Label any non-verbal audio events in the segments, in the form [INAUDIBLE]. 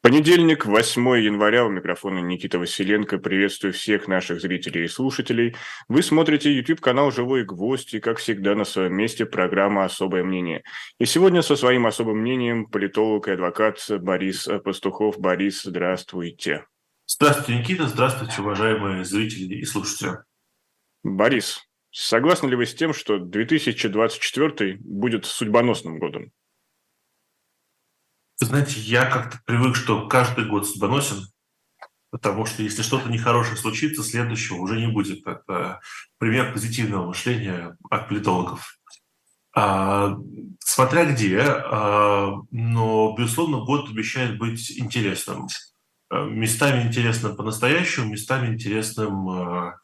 Понедельник, 8 января, у микрофона Никита Василенко. Приветствую всех наших зрителей и слушателей. Вы смотрите YouTube-канал «Живой гвоздь» и, как всегда, на своем месте программа «Особое мнение». И сегодня со своим особым мнением политолог и адвокат Борис Пастухов. Борис, здравствуйте. Здравствуйте, Никита. Здравствуйте, уважаемые зрители и слушатели. Борис, согласны ли вы с тем, что 2024 будет судьбоносным годом? Знаете, я как-то привык, что каждый год судьбоносен, потому что если что-то нехорошее случится, следующего уже не будет. Это пример позитивного мышления от политологов. А, смотря где, а, но, безусловно, год обещает быть интересным. А, местами интересным по-настоящему, местами интересным а,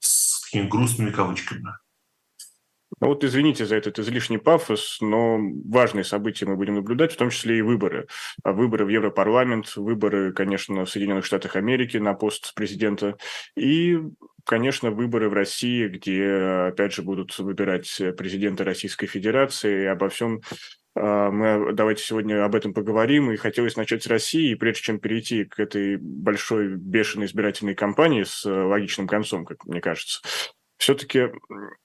с такими грустными кавычками. Ну вот извините за этот излишний пафос, но важные события мы будем наблюдать, в том числе и выборы. А выборы в Европарламент, выборы, конечно, в Соединенных Штатах Америки на пост президента и, конечно, выборы в России, где, опять же, будут выбирать президента Российской Федерации. И обо всем а, мы давайте сегодня об этом поговорим. И хотелось начать с России, и прежде чем перейти к этой большой бешеной избирательной кампании с логичным концом, как мне кажется, все-таки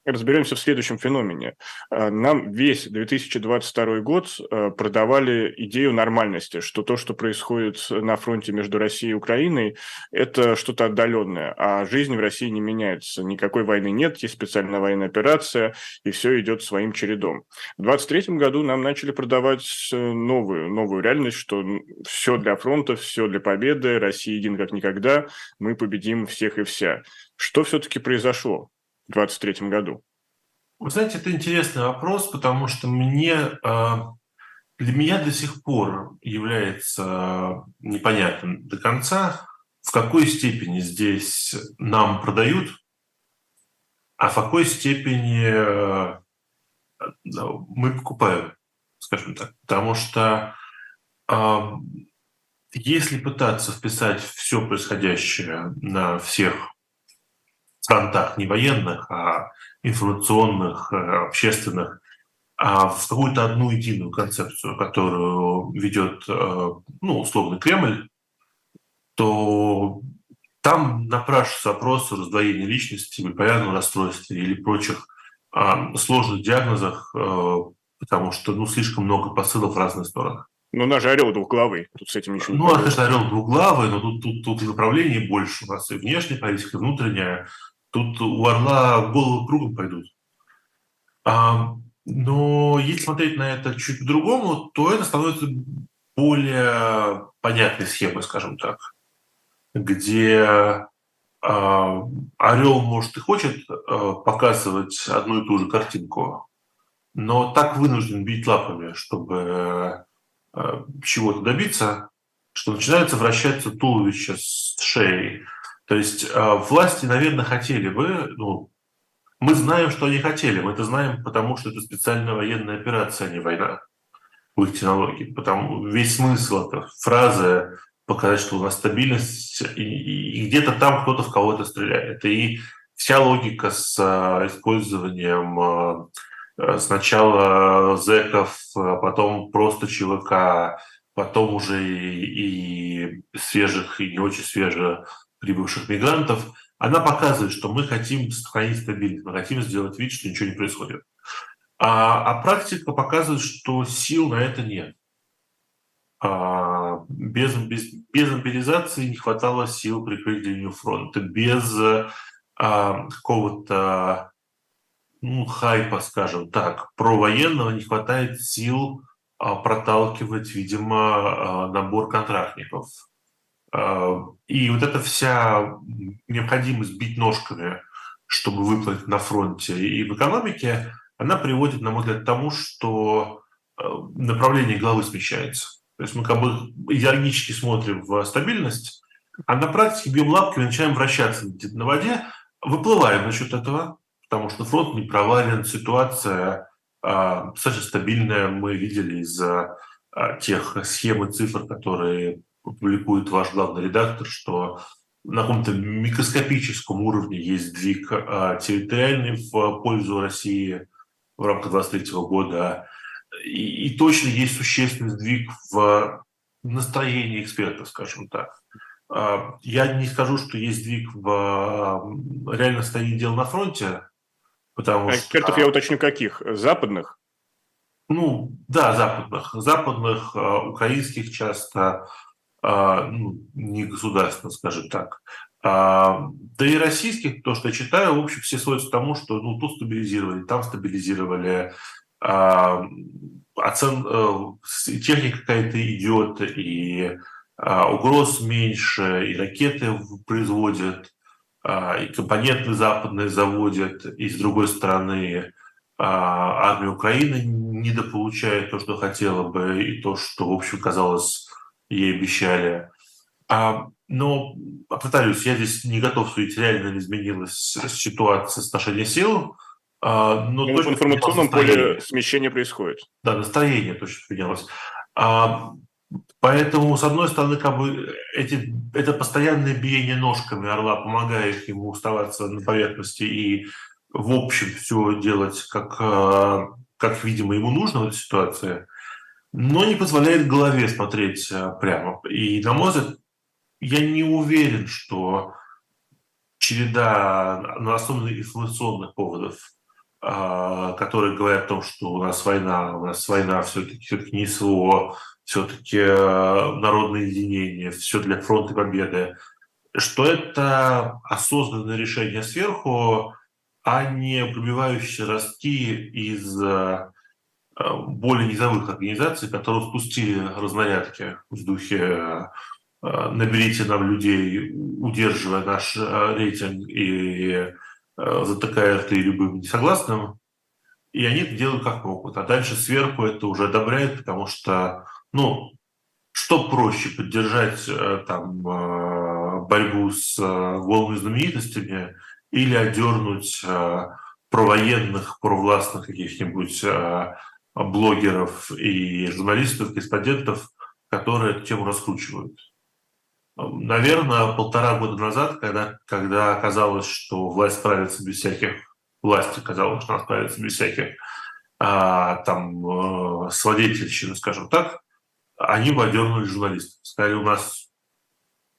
разберемся в следующем феномене. А, нам весь 2022 год а, продавали идею нормальности, что то, что происходит на фронте между Россией и Украиной, это что-то отдаленное, а жизнь в России не меняется. Никакой войны нет, есть специальная военная операция, и все идет своим чередом. В 2023 году нам начали продавать э, новую, новую реальность, что все для фронта, все для победы, Россия един как никогда, мы победим всех и вся. Что все-таки произошло? 2023 году? Вы знаете, это интересный вопрос, потому что мне, а, для меня до сих пор является непонятным до конца, в какой степени здесь нам продают, а в какой степени а, мы покупаем, скажем так. Потому что если пытаться вписать все происходящее на всех фронтах, не военных, а информационных, э, общественных, а в какую-то одну единую концепцию, которую ведет, э, ну, условно, Кремль, то там напрашиваются вопросы о раздвоении личности, биполярном расстройстве или прочих а, сложных диагнозах, э, потому что ну, слишком много посылов в разные стороны. Ну, у нас же орел двухглавый, тут с этим ничего не Ну, а, конечно, орел двухглавый, но тут, тут, тут направлений больше. У нас и внешняя политика, и внутренняя. Тут у Орла головы кругом пойдут. А, но если смотреть на это чуть по-другому, то это становится более понятной схемой, скажем так, где а, орел, может, и хочет а, показывать одну и ту же картинку, но так вынужден бить лапами, чтобы чего-то добиться, что начинается вращаться туловище с шеей, то есть э, власти, наверное, хотели бы, ну, мы знаем, что они хотели, мы это знаем, потому что это специальная военная операция, а не война в их технологии. Потому весь смысл этой фразы показать, что у нас стабильность, и, и, и где-то там кто-то в кого-то стреляет. И вся логика с а, использованием а, сначала зэков, а потом просто ЧВК, потом уже и, и свежих, и не очень свежих прибывших мигрантов, она показывает, что мы хотим сохранить стабильность, мы хотим сделать вид, что ничего не происходит. А, а практика показывает, что сил на это нет. А, без, без, без мобилизации не хватало сил прикрыть линию фронта. Без а, какого-то ну, хайпа, скажем так, про военного не хватает сил а, проталкивать, видимо, а, набор контрактников. А, и вот эта вся необходимость бить ножками, чтобы выплатить на фронте и в экономике, она приводит, на мой взгляд, к тому, что э, направление головы смещается. То есть мы как бы идеологически смотрим в стабильность, а на практике бьем лапками, начинаем вращаться на воде, выплываем насчет этого, потому что фронт не провален, ситуация э, достаточно стабильная. Мы видели из э, тех схем и цифр, которые публикует ваш главный редактор, что на каком-то микроскопическом уровне есть сдвиг а, территориальный в пользу России в рамках 23 года. И, и точно есть существенный сдвиг в настроение экспертов, скажем так. А, я не скажу, что есть сдвиг в реально состоянии дел на фронте, потому а что... Экспертов я уточню каких? Западных? Ну, да, западных. Западных, украинских часто, ну, не государственных, скажем так. Да и российских, то, что читаю, в общем, все сводятся к тому, что ну, тут стабилизировали, там стабилизировали, оцен... Э, техника какая-то идет, и а, угроз меньше, и ракеты производят, а, и компоненты западные заводят, и с другой стороны а, армия Украины недополучает то, что хотела бы, и то, что, в общем, казалось, ей обещали. Но, повторюсь, я здесь не готов судить, реально ли изменилась ситуация соотношения сил, но, но в информационном поле смещение происходит. Да, настроение точно поменялось. Поэтому, с одной стороны, как бы эти, это постоянное биение ножками орла помогает ему оставаться на поверхности и, в общем, все делать, как, э, как видимо, ему нужно в этой ситуации, но не позволяет голове смотреть э, прямо. И, на мой взгляд, я не уверен, что череда на основе информационных поводов, э, которые говорят о том, что у нас война, у нас война все-таки все не СВО, все-таки э, народное единение, все для фронта победы, что это осознанное решение сверху, а не пробивающие ростки из э, более низовых организаций, которые спустили разнарядки в духе э, «наберите нам людей, удерживая наш рейтинг и затыкая рты любым несогласным», и они это делают как могут. А дальше сверху это уже одобряют, потому что ну, что проще, поддержать э, там э, борьбу с э, голыми знаменитостями или одернуть провоенных, провластных каких-нибудь блогеров и журналистов, корреспондентов, которые эту тему раскручивают. Наверное, полтора года назад, когда, когда оказалось, что власть справится без всяких, власти казалось, что она справится без всяких а, там свидетельщины, скажем так, они бы одернули журналистов. Сказали, у нас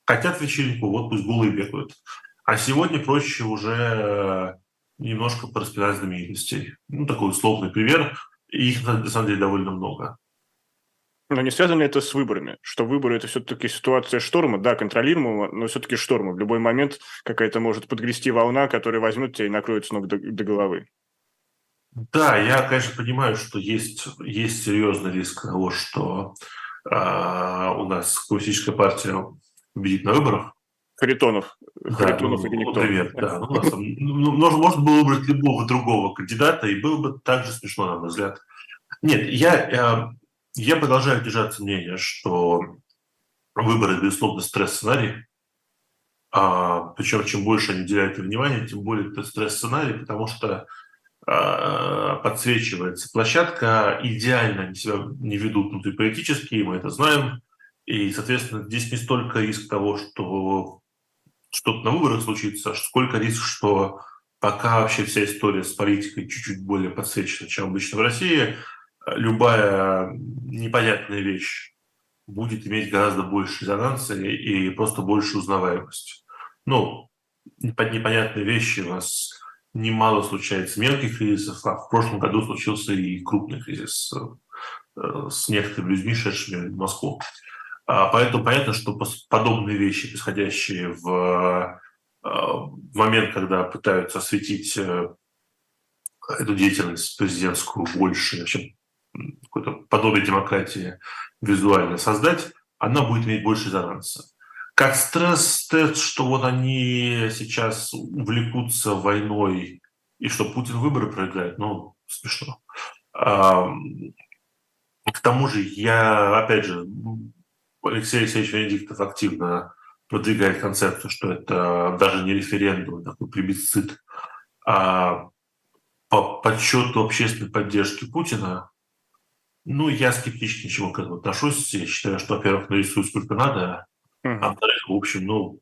хотят вечеринку, вот пусть голые бегают. А сегодня проще уже э, немножко пораспинать знаменитостей. Ну, такой условный пример. Их, на самом деле, довольно много. Но не связано это с выборами? Что выборы – это все-таки ситуация шторма, да, контролируемого, но все-таки шторма. В любой момент какая-то может подгрести волна, которая возьмет тебя и накроет с ног до, до головы. Да, я, конечно, понимаю, что есть, есть серьезный риск того, что а, у нас коммунистическая партия победит на выборах. Харитонов. Да, Харитонов ну, или никто. Например, да. Ну, там, ну, можно, можно было выбрать любого другого кандидата, и было бы так же смешно, на мой взгляд. Нет, я, я, я продолжаю держаться мнения, что выборы, безусловно, стресс-сценарий. А, причем, чем больше они уделяют внимания, тем более это стресс-сценарий, потому что а, подсвечивается площадка, идеально они себя не ведут внутриполитически, мы это знаем. И, соответственно, здесь не столько риск того, что что-то на выборах случится, сколько риск, что пока вообще вся история с политикой чуть-чуть более подсвечена, чем обычно в России, любая непонятная вещь будет иметь гораздо больше резонанса и просто больше узнаваемость. Ну, непонятные вещи у нас немало случается мелких кризисов, а в прошлом году случился и крупный кризис э, с некоторыми людьми, шедшими в Москву. А, поэтому понятно, что подобные вещи, происходящие в, э, в момент, когда пытаются осветить э, эту деятельность президентскую больше, вообще какое-то подобие демократии визуально создать, она будет иметь больше резонанса как стресс-тест, что вот они сейчас увлекутся войной и что Путин выборы проиграет, ну, смешно. А, к тому же я, опять же, Алексей Алексеевич Венедиктов активно продвигает концепцию, что это даже не референдум, а такой плебисцит, а по подсчету общественной поддержки Путина, ну, я скептически чему к этому отношусь. Я считаю, что, во-первых, нарисую сколько надо, а в общем, ну,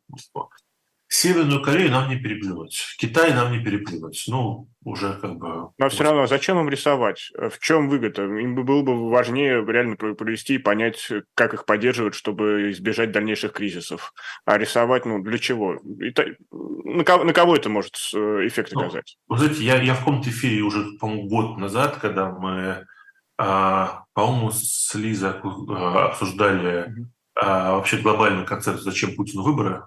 Северную Корею нам не переплюнуть, Китай нам не переплюнуть. Ну, уже как бы... Но все равно, зачем им рисовать? В чем выгода? Им было бы важнее реально провести и понять, как их поддерживать, чтобы избежать дальнейших кризисов. А рисовать, ну, для чего? Это, на, кого, на кого это может э, эффект ну, оказать? Вы знаете, я, я в каком-то эфире уже, по-моему, год назад, когда мы, а, по-моему, с Лизой а, обсуждали а, вообще глобальную концепцию «Зачем Путину выборы?»,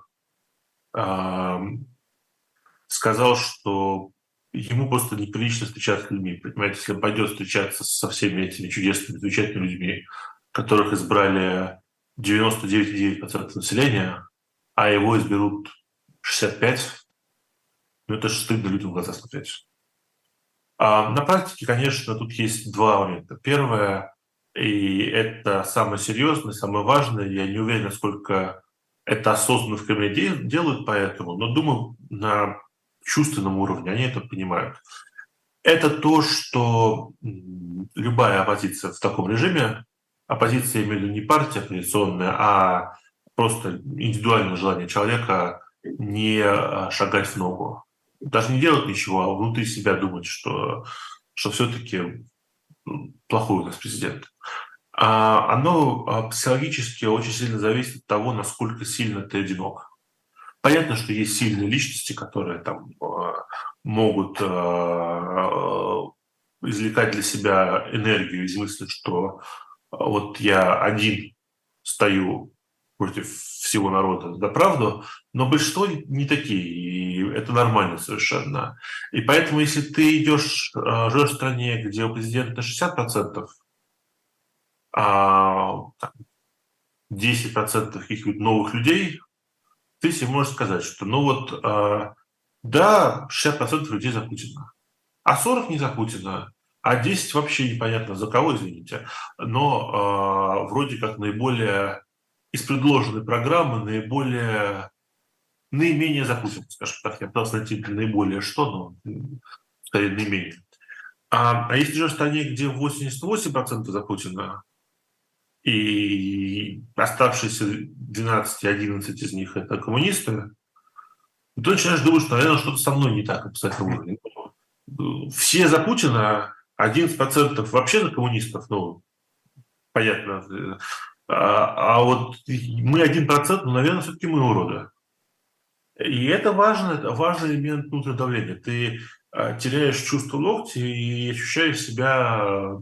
сказал, что ему просто неприлично встречаться с людьми. Понимаете, если он пойдет встречаться со всеми этими чудесными, замечательными людьми, которых избрали 99,9% населения, а его изберут 65, ну это же стыдно людям в глаза смотреть. А на практике, конечно, тут есть два момента. Первое, и это самое серьезное, самое важное, я не уверен, насколько это осознанно в Кремле делают поэтому, но думаю, на чувственном уровне они это понимают. Это то, что любая оппозиция в таком режиме, оппозиция, я имею в виду не партия оппозиционная, а просто индивидуальное желание человека не а, шагать в ногу. Даже не делать ничего, а внутри себя думать, что, что все-таки плохой у нас президент. А оно а, психологически очень сильно зависит от того, насколько сильно ты одинок. Понятно, что есть сильные личности, которые там а, могут извлекать для себя энергию из мысли, что вот я один стою против всего народа за правду, но большинство не такие, и это нормально совершенно. И поэтому, если ты идешь, в стране, где у президента 60%, а 10% каких-нибудь новых людей, ты себе можешь сказать, что ну вот, э, да, 60% людей за Путина, а 40 не за Путина, а 10 вообще непонятно за кого, извините, но э, вроде как наиболее из предложенной программы наиболее наименее за Путина, скажем так. Я пытался найти наиболее что, но скорее наименее. А, а если же в стране, где 88% за Путина, и оставшиеся 12-11 из них это коммунисты, ты начинаешь думать, что, наверное, что-то со мной не так уровне. Все за Путина, 11% вообще за коммунистов, ну, понятно. А, а вот мы 1%, ну, наверное, все-таки мы уроды. И это важно, это важный элемент внутреннего давления. Ты а, теряешь чувство локти и ощущаешь себя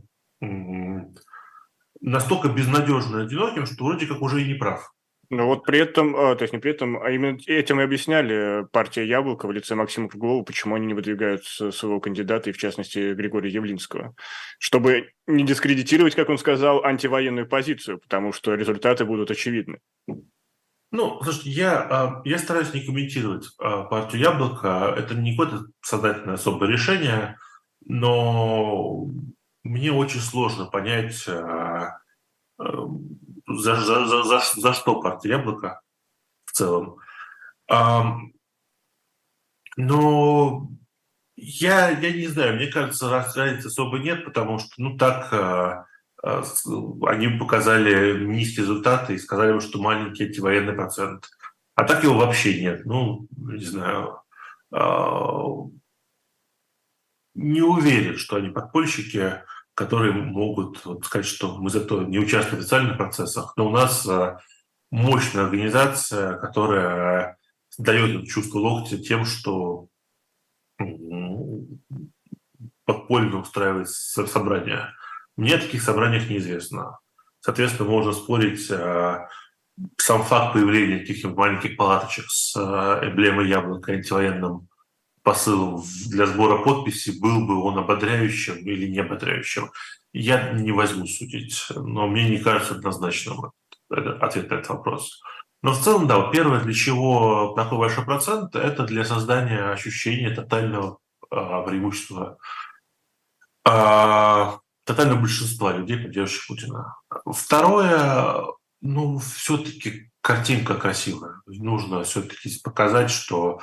настолько безнадежно одиноким, что вроде как уже и не прав. Но вот при этом, а, то есть не при этом, а именно этим и объясняли партия «Яблоко» в лице Максима Круглова, почему они не выдвигают своего кандидата, и в частности Григория Явлинского, чтобы не дискредитировать, как он сказал, антивоенную позицию, потому что результаты будут очевидны. Ну, слушайте, я, а, я стараюсь не комментировать партию «Яблоко». Это не какое-то сознательное особое решение, но мне очень сложно понять, а, а, за, за, за, за что партия Яблоко в целом. Но я, я не знаю, мне кажется, разницы особо нет, потому что, ну, так а, они показали низкие результаты и сказали, что маленький антивоенный процент. А так его вообще нет. Ну, не знаю. Не уверен, что они подпольщики которые могут сказать, что мы зато не участвуем в официальных процессах, но у нас а, мощная организация, которая дает чувство локтя тем, что подпольно устраивает собрания. Мне о таких собраниях неизвестно. Соответственно, можно спорить а, сам факт появления каких-нибудь маленьких палаточек с а, эмблемой яблока антивоенным посыл для сбора подписей, был бы он ободряющим или не ободряющим, я не возьму судить. Но мне не кажется однозначным ответ на этот вопрос. Но в целом, да, первое, для чего такой большой процент, это для создания ощущения тотального а, преимущества, а, тотального большинства людей, поддерживающих Путина. Второе, ну, все-таки картинка красивая. Нужно все-таки показать, что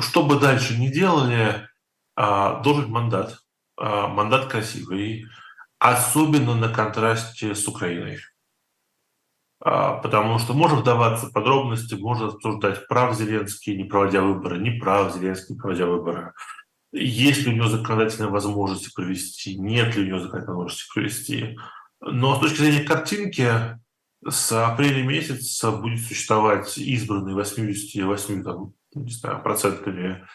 что бы дальше ни делали, а, должен мандат. А, мандат красивый, особенно на контрасте с Украиной. а, потому что можно вдаваться в подробности, можно обсуждать, прав Зеленский, не проводя выборы, не прав Зеленский, не проводя выборы. Есть ли у него законодательная возможность провести, нет ли у него законодательной возможности провести. Но с точки зрения картинки, с апреля месяца будет существовать избранный 88 там, не знаю, процентами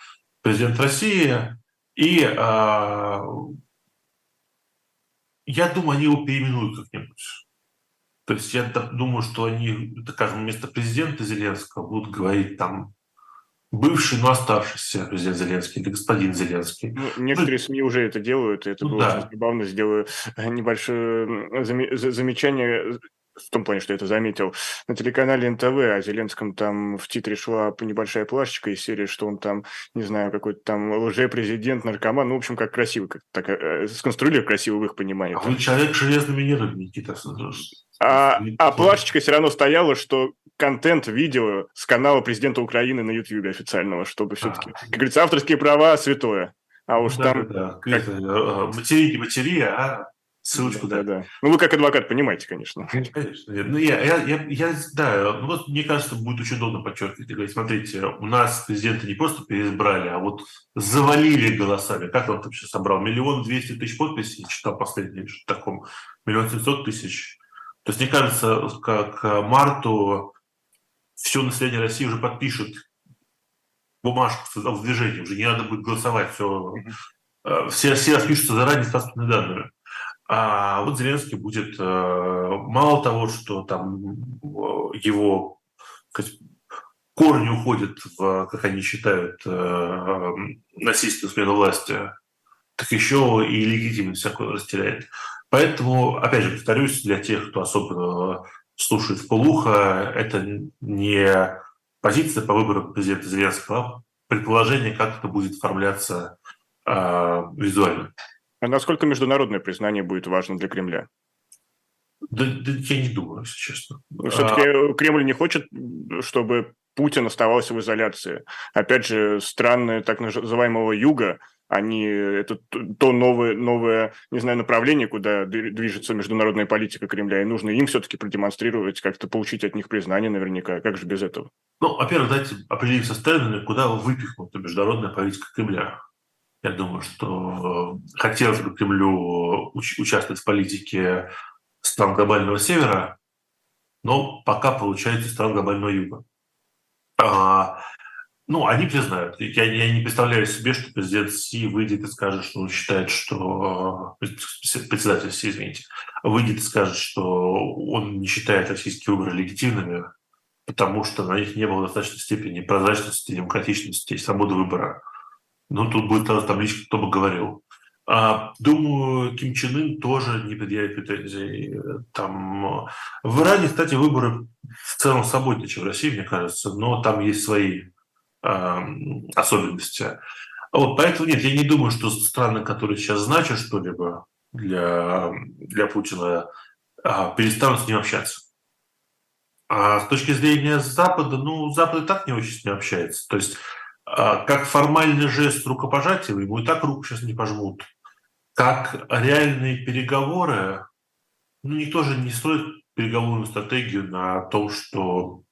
президент России, и а, я думаю, они его переименуют как-нибудь. То есть я думаю, что они, скажем, вместо президента Зеленского будут говорить там бывший, но оставшийся президент Зеленский или господин Зеленский. Ну, некоторые ну, СМИ уже это делают, и это ну, было да. очень забавно. Сделаю небольшое замечание в том плане, что я это заметил, на телеканале НТВ о Зеленском там в титре шла небольшая плашечка из серии, что он там, не знаю, какой-то там лже-президент, наркоман, ну, в общем, как красиво, как так э, сконструировали красиво в их понимании. А вы человек железными нервами, Никита. А, а плашечка все равно стояла, что контент видео с канала президента Украины на YouTube официального, чтобы все-таки, а. как говорится, авторские права святое. А уж да, там... Да, да. Как... Матери не матери, а ссылочку да, да. Ну, вы как адвокат понимаете, конечно. Конечно. Ну, я, я, я, я, да, ну, вот мне кажется, будет очень удобно подчеркивать. Говорить, смотрите, у нас президента не просто переизбрали, а вот завалили голосами. Как он там сейчас собрал? Миллион двести тысяч подписей, читал последний, в таком, миллион семьсот тысяч. То есть, мне кажется, к, к марту все население России уже подпишет бумажку в движении, уже не надо будет голосовать, все, э, все, все распишутся заранее с паспортными данными. А вот Зеленский будет э, мало того, что там его сказать, корни уходят в, как они считают, э, насильственную смену власти, так еще и легитимность всякую растеряет. Поэтому, опять же, повторюсь, для тех, кто особенно слушает в это не позиция по выбору президента Зеленского, а предположение, как это будет оформляться э, визуально. А насколько международное признание будет важно для Кремля? Да, да я не думаю, если честно. Все-таки а... Кремль не хочет, чтобы Путин оставался в изоляции. Опять же, страны так называемого юга, они это то новое, новое, не знаю, направление, куда движется международная политика Кремля, и нужно им все-таки продемонстрировать, как-то получить от них признание наверняка. Как же без этого? Ну, во-первых, давайте определимся с терминами, куда выпихнута международная политика Кремля. Я думаю, что хотелось бы Кремлю участвовать в политике стран глобального севера, но пока получается стран глобального юга. А, ну, они признают. Я, я не представляю себе, что президент Си выйдет и скажет, что он считает, что... Председатель Си, извините. Выйдет и скажет, что он не считает российские выборы легитимными, потому что на них не было достаточной степени прозрачности, демократичности и свободы выбора. Ну, тут будет сразу табличка, кто бы говорил. А, думаю, Ким Чен Ын тоже не предъявит претензий. Там... В Иране, кстати, выборы в целом собой, чем в России, мне кажется, но там есть свои э, особенности. Вот, поэтому нет, я не думаю, что страны, которые сейчас значат что-либо для, для Путина, э, перестанут с ним общаться. А с точки зрения Запада, ну, Запад и так не очень с ним общается. То есть как формальный жест рукопожатия, ему и так руку сейчас не пожмут, как реальные переговоры, ну, никто же не строит переговорную стратегию на том, что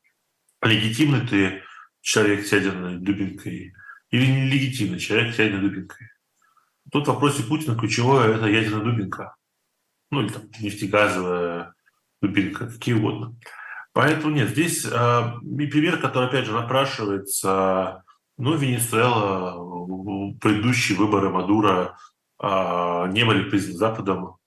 легитимный ты человек с ядерной дубинкой или нелегитимный человек с ядерной дубинкой. Тут в вопросе Путина ключевое – это ядерная дубинка. Ну, или там нефтегазовая дубинка, какие угодно. Поэтому нет, здесь э, пример, который, опять же, напрашивается ну, Венесуэла, предыдущие выборы Мадура не были признаны Западом,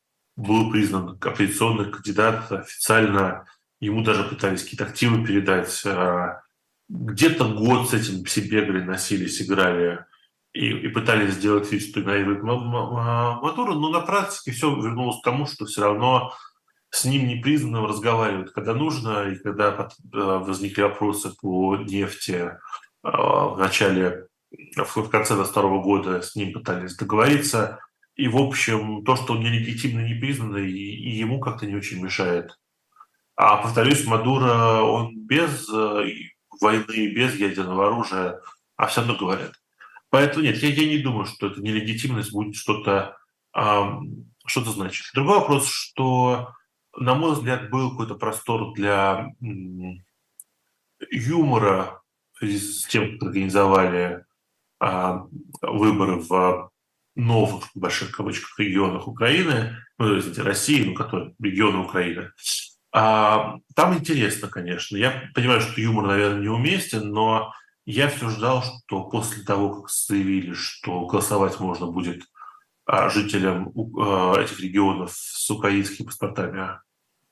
был признан оппозиционный кандидат официально, ему даже пытались какие-то активы передать. А, где-то год с этим все бегали, носились, играли и, и пытались сделать вид, что игнорируют Мадуро, но на практике все вернулось к тому, что все равно с ним непризнанным разговаривают, когда нужно, и когда а, возникли вопросы по нефти, в начале, в конце 22 года с ним пытались договориться. И, в общем, то, что он нелегитимно не признан, и, и ему как-то не очень мешает. А, повторюсь, Мадуро, он без э, войны, без ядерного оружия, а все равно говорят. Поэтому нет, я, я не думаю, что эта нелегитимность будет что-то что значит. Другой вопрос, что на мой взгляд, был какой-то простор для юмора с тем, как организовали а, выборы в новых, в больших кавычках, регионах Украины, ну, извините, России, ну, которые регионы Украины. А, там интересно, конечно. Я понимаю, что юмор, наверное, неуместен, но я все ждал, что после того, как заявили, что голосовать можно будет а, жителям а, этих регионов с украинскими паспортами,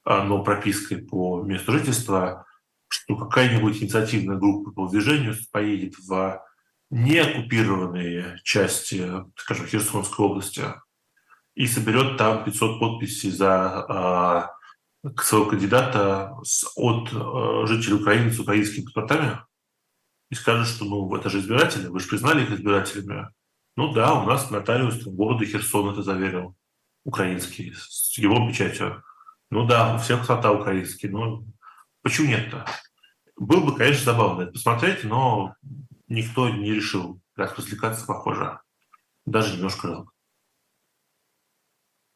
а, но пропиской по месту жительства, что какая-нибудь инициативная группа по движению поедет в неоккупированные части, скажем, Херсонской области и соберет там 500 подписей за своего кандидата от жителей Украины с украинскими паспортами и скажет, что ну это же избиратели, вы же признали их избирателями. Ну да, у нас нотариус города Херсон это заверил, украинский, с его печатью. Ну да, у всех красота украинский, но почему нет-то? Было бы, конечно, забавно это посмотреть, но никто не решил так развлекаться, похоже. Даже немножко жалко.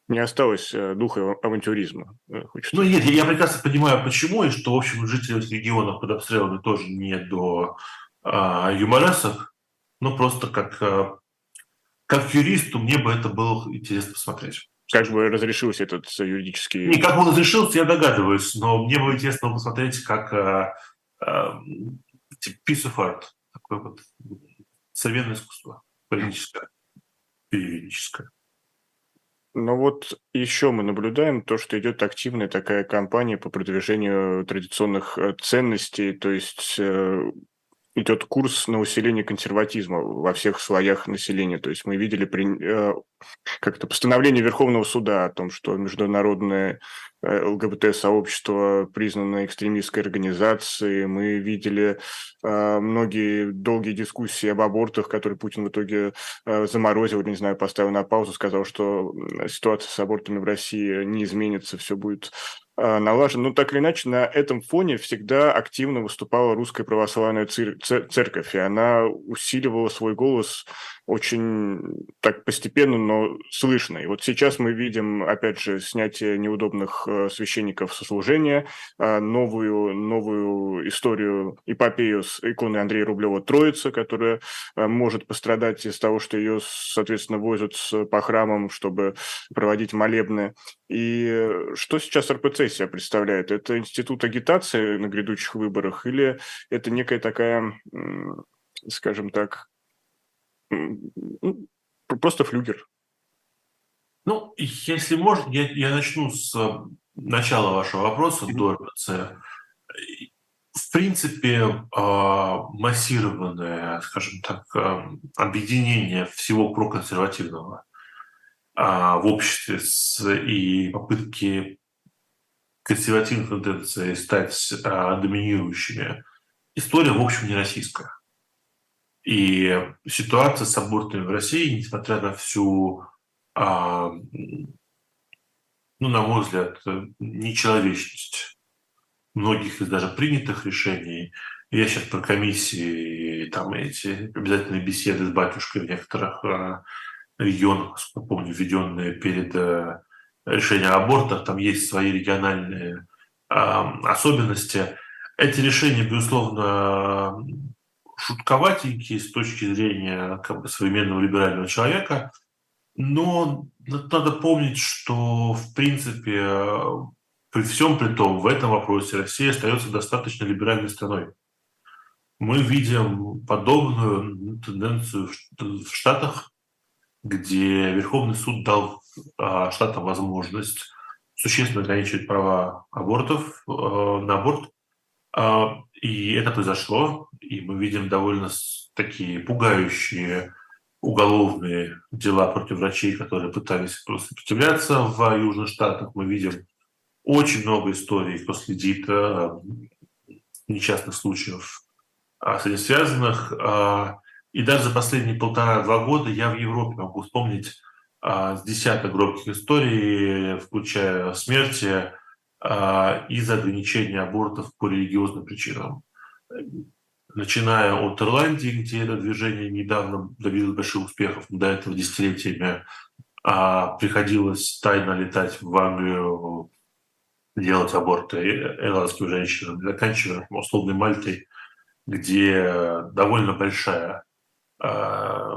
Не осталось э, духа авантюризма. Э, хочется. Ну нет, я прекрасно понимаю, почему, и что, в общем, жители регионов под обстрелами тоже не до а, юморесок, ну просто как, а, как юристу мне бы это было интересно посмотреть. Как бы разрешился этот юридический... Не, как он разрешился, я догадываюсь, но мне бы интересно посмотреть, как а, а, типа piece of art, такое вот современное искусство, политическое, юридическое. Но вот еще мы наблюдаем то, что идет активная такая кампания по продвижению традиционных э, ценностей, то есть э, идет курс на усиление консерватизма во всех слоях населения. То есть мы видели при, э, как-то постановление Верховного суда о том, что международное э, ЛГБТ-сообщество признано экстремистской организацией. Мы видели э, многие долгие дискуссии об абортах, которые Путин в итоге заморозил, не знаю, поставил на паузу, сказал, что ситуация с абортами в России не изменится, все будет налажен. Но так или иначе, на этом фоне всегда активно выступала русская православная церковь, и она усиливала свой голос очень так постепенно, но слышно. И вот сейчас мы видим, опять же, снятие неудобных э, священников со служения, а, новую, новую историю, эпопею с иконой Андрея Рублева «Троица», которая э, может пострадать из того, что ее, соответственно, возят по храмам, чтобы проводить молебны. И что сейчас РПЦ себя представляет? Это институт агитации на грядущих выборах или это некая такая, скажем так, просто флюгер? Ну, если можно, я, я начну с э, начала вашего вопроса до РПЦ. В принципе, а, массированное, скажем так, э, объединение всего проконсервативного а, в обществе с, и попытки консервативных тенденций стать а, доминирующими, история, в общем, не российская. И ситуация с абортами в России, несмотря на всю, а, ну, на мой взгляд, нечеловечность многих из даже принятых решений, я сейчас про комиссии, там эти обязательные беседы с батюшкой в некоторых а, регионах, помню, введенные перед э, решением аборта, там есть свои региональные а, особенности. Эти решения, безусловно, шутковатенькие с точки зрения как бы, современного либерального человека, но надо помнить, что, в принципе, при всем при том, в этом вопросе Россия остается достаточно либеральной страной. Мы видим подобную тенденцию в Штатах, где Верховный суд дал а, штатам возможность существенно ограничивать права абортов э, на аборт. А, и это произошло, и мы видим довольно такие пугающие уголовные дела против врачей, которые пытались сопротивляться в Южных Штатах. Мы видим очень много историй, кто следит, э, несчастных случаев а, связанных. А, и даже за последние полтора-два года я в Европе могу вспомнить а, с десяток громких историй, включая смерти, а, из-за ограничения абортов по религиозным причинам. Начиная от Ирландии, где это движение недавно добилось больших успехов, до этого десятилетиями а, приходилось тайно летать в Англию делать аборты ирландским женщинам, заканчивая условной Мальтой, где довольно большая, э,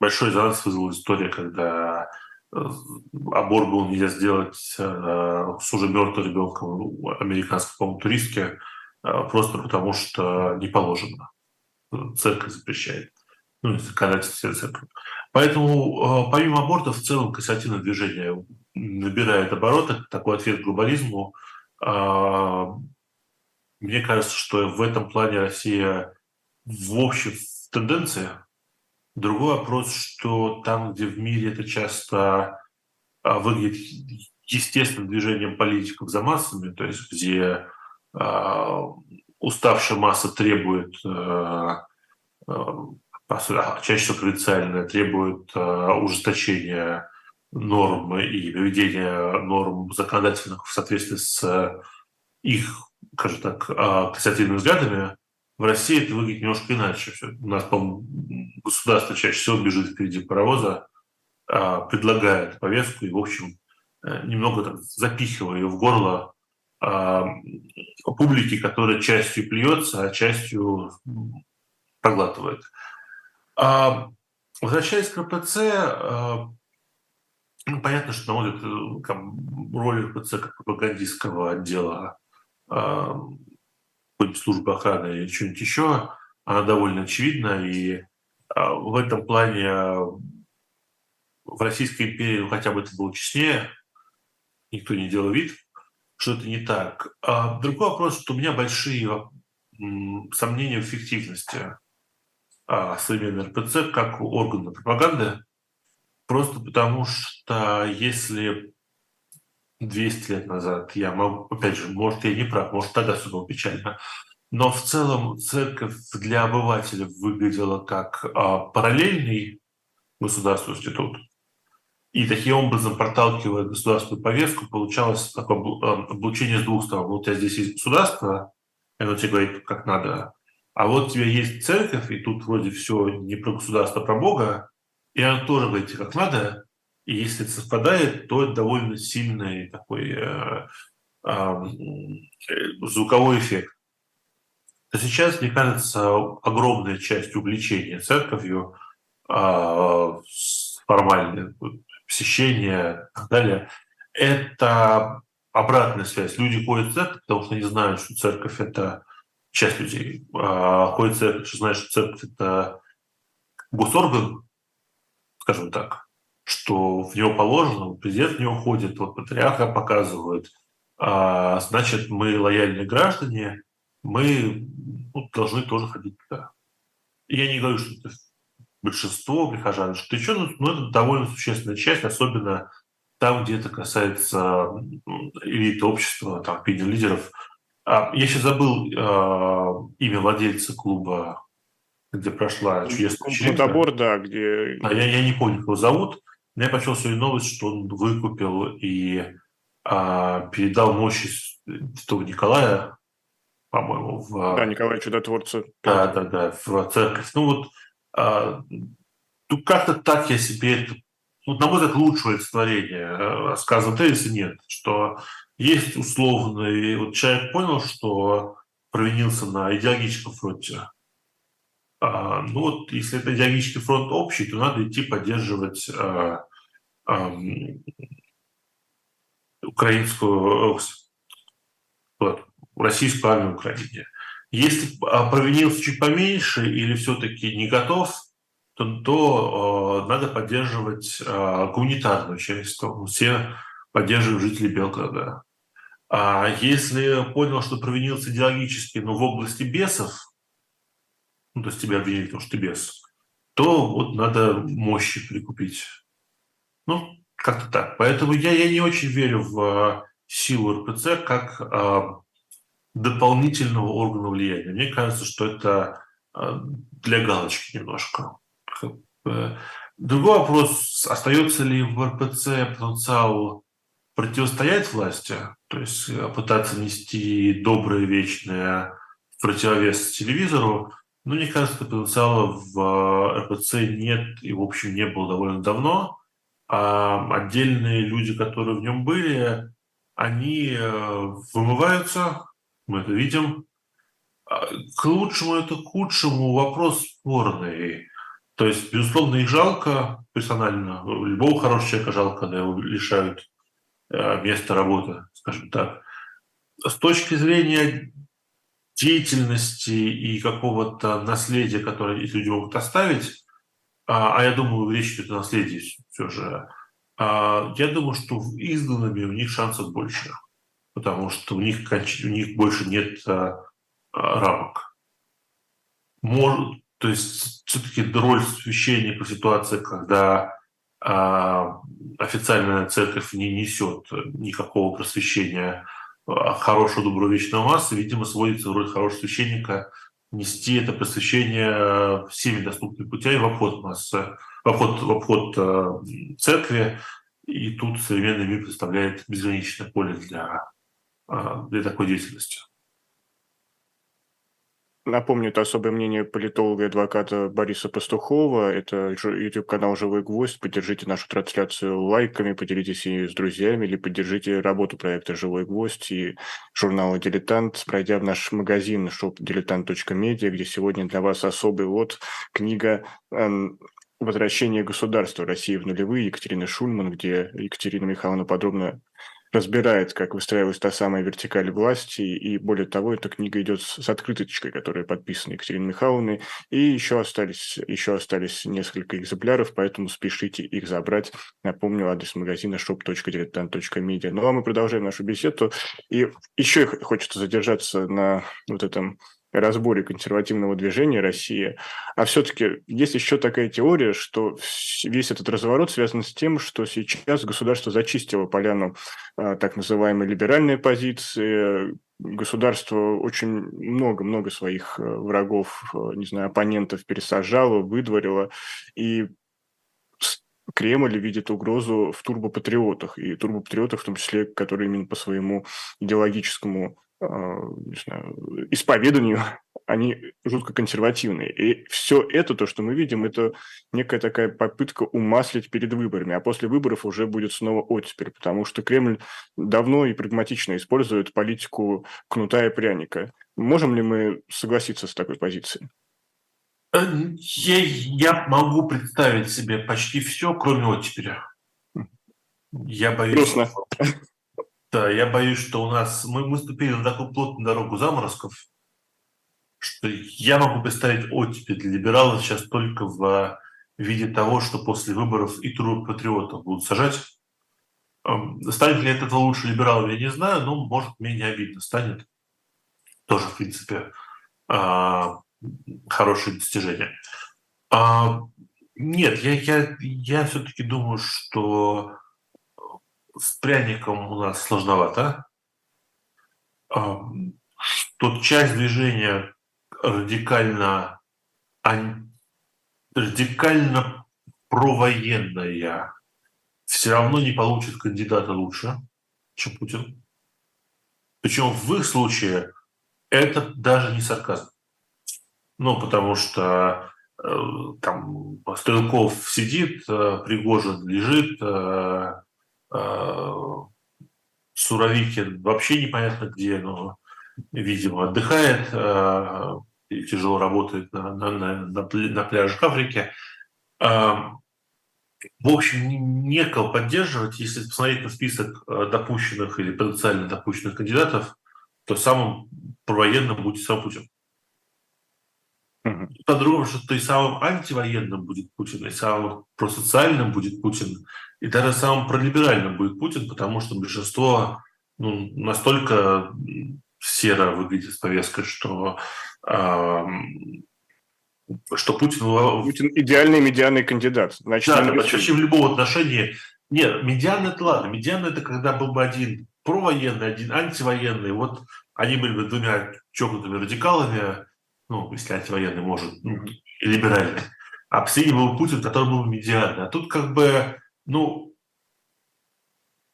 большой резонанс вызвала история, когда аборт был нельзя сделать э, с уже мертвым ребенком американской, по-моему, туристке, просто потому что не положено. Церковь запрещает. Ну, законодательство церковь. Поэтому помимо абортов в целом консервативное движение набирает обороты, такой ответ глобализму. Мне кажется, что в этом плане Россия в общем в тенденции. Другой вопрос, что там, где в мире это часто а, выглядит естественным движением политиков за массами, то есть где э, уставшая масса требует, э, э, чаще всего провинциальная, требует э, ужесточения норм и приведения норм законодательных в соответствии с их, скажем так, а, консервативными взглядами, в России это выглядит немножко иначе. У нас, по государство чаще всего бежит впереди паровоза, а, предлагает повестку и, в общем, э, немного так, запихивая ее в горло а, публики, которая частью плюется, а частью проглатывает. Возвращаясь к РПЦ, ну, понятно, что, на мой взгляд, там, роль РПЦ как пропагандистского отдела э, службы охраны или что-нибудь еще, она довольно очевидна. И э, в этом плане в Российской империи ну, хотя бы это было честнее, никто не делал вид, что это не так. А другой вопрос, что у меня большие сомнения в эффективности а, современной РПЦ как органа пропаганды, Просто потому что если 200 лет назад, я могу, опять же, может, я не прав, может, тогда все было печально, но в целом церковь для обывателя выглядела как а, параллельный государственный институт. И таким образом, проталкивая государственную повестку, получалось такое а, облучение с двух сторон. Вот тебя здесь есть государство, и оно тебе говорит, как надо. А вот у тебя есть церковь, и тут вроде все не про государство, а про Бога, и она тоже выйти как надо, и если это совпадает, то это довольно сильный такой э, э, звуковой эффект. А сейчас, мне кажется, огромная часть увлечения церковью, э, формальное посещение и так далее, это обратная связь. Люди ходят в церковь, потому что они знают, что церковь – это часть людей. А ходят в церковь, что знают, что церковь – это госорган, скажем так, что в него положено, президент в него ходит, вот патриарха показывают, а, значит, мы лояльные граждане, мы ну, должны тоже ходить туда. И я не говорю, что это большинство прихожан, что еще, но это довольно существенная часть, особенно там, где это касается элиты общества, там, лидеров. А, я сейчас забыл э, имя владельца клуба где прошла чудесная вечеринка. Мутабор, да, где... А я, я не помню, его зовут, но я прочел сегодня новость, что он выкупил и а, передал мощи Святого Николая, по-моему, в... Да, Николай Чудотворца. Да, да, да, в церковь. Ну вот, а, ну как-то так я себе это... Ну, на мой взгляд, лучшее олицетворение рассказа Тезиса нет, что есть условный... Вот человек понял, что провинился на идеологическом фронте, а, ну вот, если это идеологический фронт общий, то надо идти поддерживать а, украинскую, вот, российскую армию Украине. Если провинился чуть поменьше или все-таки не готов, то, то э, надо поддерживать э, гуманитарную часть. То все поддерживают жителей Белгорода. А если понял, что провинился идеологически, но в области бесов, ну, то есть тебя обвинили, потому что ты бес, то вот надо мощи прикупить. Ну, как-то так. Поэтому я, я не очень верю в а, силу РПЦ как а, дополнительного органа влияния. Мне кажется, что это а, для галочки немножко. Э, другой вопрос, остается ли в РПЦ потенциал противостоять власти, то есть э, пытаться нести доброе, вечное противовес телевизору, ну, мне кажется, потенциала в э, РПЦ нет и, в общем, не было довольно давно. А отдельные люди, которые в нем были, они вымываются, мы это видим. А, к лучшему это к худшему вопрос спорный. То есть, безусловно, их жалко персонально. Любого хорошего человека жалко, когда его лишают места работы, скажем так. С точки зрения деятельности и какого-то наследия, которое эти люди могут оставить, а, а я думаю, речь идет о наследии все же, а, я думаю, что изгнанными у них шансов больше, потому что у них, у них больше нет а, рамок. Может, то есть все-таки роль священника в ситуации, когда официальная церковь не несет никакого просвещения хорошего, доброго, вечного массы, видимо, сводится в роль хорошего священника нести это просвещение всеми доступными путями в обход массы, в обход, в обход э, церкви. И тут современный мир представляет безграничное поле для, э, для такой деятельности. Напомню, это особое мнение политолога и адвоката Бориса Пастухова. Это YouTube-канал «Живой гвоздь». Поддержите нашу трансляцию лайками, поделитесь и с друзьями, или поддержите работу проекта «Живой гвоздь» и журнала «Дилетант», пройдя в наш магазин shop где сегодня для вас особый вот книга «Возвращение государства России в нулевые» Екатерины Шульман, где Екатерина Михайловна подробно разбирает, как выстраивалась та самая вертикаль власти, и более того, эта книга идет с, с открыточкой, которая подписана Екатериной Михайловной, и еще остались, еще остались несколько экземпляров, поэтому спешите их забрать. Напомню, адрес магазина shop.diletant.media. Ну а мы продолжаем нашу беседу, и еще хочется задержаться на вот этом разборе консервативного движения России. А все-таки есть еще такая теория, что весь этот разворот связан с тем, что сейчас государство зачистило поляну а, так называемой либеральной позиции, государство очень много-много своих э, врагов, э, не знаю, оппонентов пересажало, выдворило, и Кремль видит угрозу в турбопатриотах, и турбопатриотах в том числе, которые именно по своему идеологическому не знаю, исповеданию, [LAUGHS] они жутко консервативные. И все это, то, что мы видим, это некая такая попытка умаслить перед выборами, а после выборов уже будет снова оттепель, потому что Кремль давно и прагматично использует политику кнута и пряника. Можем ли мы согласиться с такой позицией? Э, я, я могу представить себе почти все, кроме оттепеля. Я боюсь, Грустно. Да, я боюсь, что у нас мы, мы ступили на такую плотную дорогу заморозков, что я могу представить оттепель для либералов сейчас только в виде того, что после выборов и патриотов будут сажать. Станет ли это лучше либералов, я не знаю, но, может, менее обидно станет. Тоже, в принципе, а, хорошее достижение. А, нет, я, я, я все-таки думаю, что с пряником у нас сложновато. Что часть движения радикально, радикально провоенная все равно не получит кандидата лучше, чем Путин. Причем в их случае это даже не сарказм. Ну, потому что э, там Стрелков сидит, э, Пригожин лежит, Э, Суровикин вообще непонятно где, но, видимо, отдыхает э, и тяжело работает на, на, на, на пляжах Африки. Э, в общем, некого поддерживать, если посмотреть на список допущенных или потенциально допущенных кандидатов, то самым провоенным будет сам Путин. По-другому, что и самым антивоенным будет Путин, и самым просоциальным будет Путин, и даже самым пролиберальным будет Путин, потому что большинство ну, настолько серо выглядит с повесткой, что, э, что Путин... Путин идеальный медианный кандидат. Значит, да, вообще в любом отношении... Нет, медиан это ладно. Медиан это когда был бы один провоенный, один антивоенный. Вот они были бы двумя чокнутыми радикалами, ну, если антивоенный может, ну, и либеральный. А последний был Путин, который был медианный. А тут как бы, ну,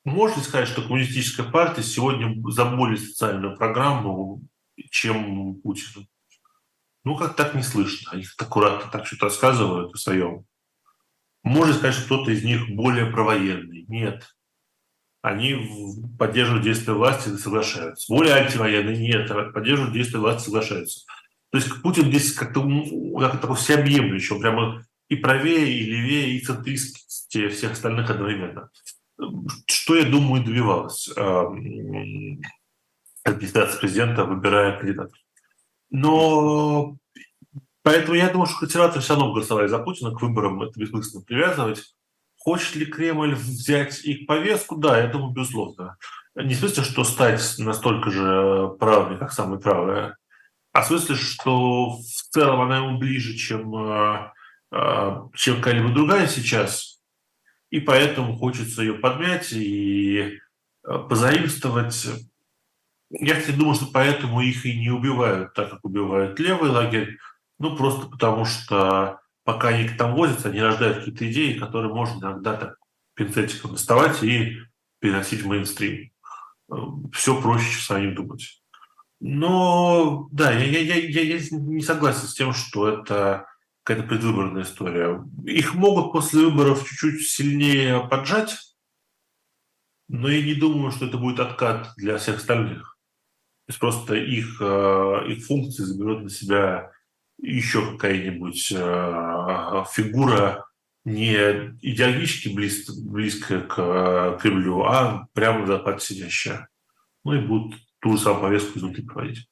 можно сказать, что коммунистическая партия сегодня за более социальную программу, чем Путин. Ну, как так не слышно. Они аккуратно так что-то рассказывают о своем. Можно сказать, что кто-то из них более провоенный. Нет. они поддерживают действия власти и соглашаются. Более антивоенные нет, поддерживают действия власти и соглашаются. То есть Путин здесь как-то как такой всеобъемлющий, он прямо и правее, и левее, и центристские всех остальных одновременно. Что, я думаю, добивалась администрация президента, выбирая кандидатов. Но поэтому я думаю, что консерваторы все равно голосовали за Путина, к выборам это бессмысленно привязывать. Хочет ли Кремль взять их повестку? Да, я думаю, безусловно. Не в смысле, что стать настолько же правыми, как самые правые, а в смысле, что в целом она ему ближе, чем, э, чем какая-либо другая сейчас, и поэтому хочется ее подмять и э, позаимствовать. Я, кстати, думаю, что поэтому их и не убивают так, как убивают левый лагерь, ну, просто потому что пока они там возятся, они рождают какие-то идеи, которые можно иногда так пинцетиком доставать и переносить в мейнстрим. Все проще, чем самим думать. Но да, я, я, я, я не согласен с тем, что это какая-то предвыборная история. Их могут после выборов чуть-чуть сильнее поджать, но я не думаю, что это будет откат для всех остальных. То есть просто их, э, их функции заберут на себя еще какая-нибудь э, фигура не идеологически близ, близкая к э, Кремлю, а прямо в западе сидящая. Ну и будут ту же самую повестку изнутри проводить.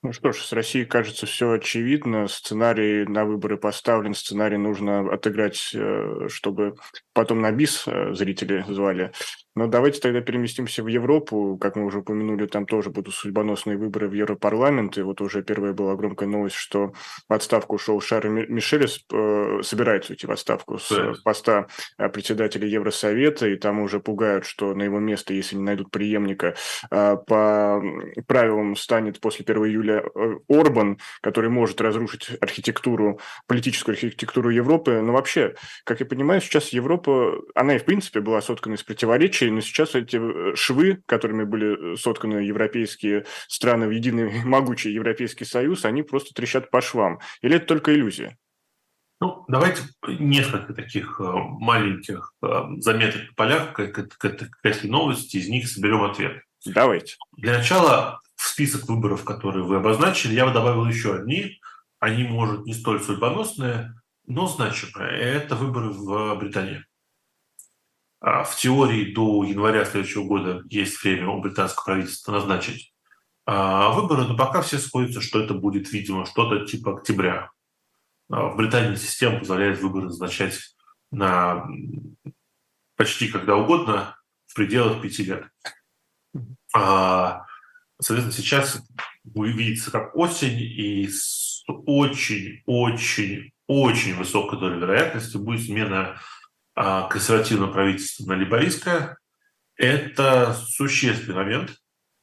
Ну что ж, с Россией, кажется, все очевидно. Сценарий на выборы поставлен, сценарий нужно отыграть, э, чтобы потом на бис э, зрители звали. Но давайте тогда переместимся в Европу. Как мы уже упомянули, там тоже будут судьбоносные выборы в Европарламент. И вот уже первая была громкая новость, что в отставку ушел Шарль Мишель, э, собирается уйти в отставку с да. поста э, председателя Евросовета. И там уже пугают, что на его место, если не найдут преемника, э, по правилам станет после 1 июля Орбан, который может разрушить архитектуру, политическую архитектуру Европы. Но вообще, как я понимаю, сейчас Европа, она и в принципе была соткана из противоречий, но сейчас эти э, швы, которыми были э, сотканы европейские страны в единый [LAUGHS] могучий Европейский Союз, они просто трещат по швам. Или это только иллюзия? Ну, давайте несколько таких э, маленьких заметок по полях к, к, к, к этой новости, из них соберем ответ. Давайте. Для начала в список выборов, которые вы обозначили, я бы добавил еще одни. Они, может, не столь судьбоносные, но значимые. Это выборы в Британии. А, в теории до января следующего года есть время у британского правительства назначить а, выборы, но пока все сходятся, что это будет, видимо, что-то типа октября. А, в Британии система позволяет выборы назначать на почти когда угодно в пределах пяти лет. Соответственно, сейчас видеться как осень, и с очень-очень-очень высокой долей вероятности будет смена а консервативное правительство на либористское, это существенный момент,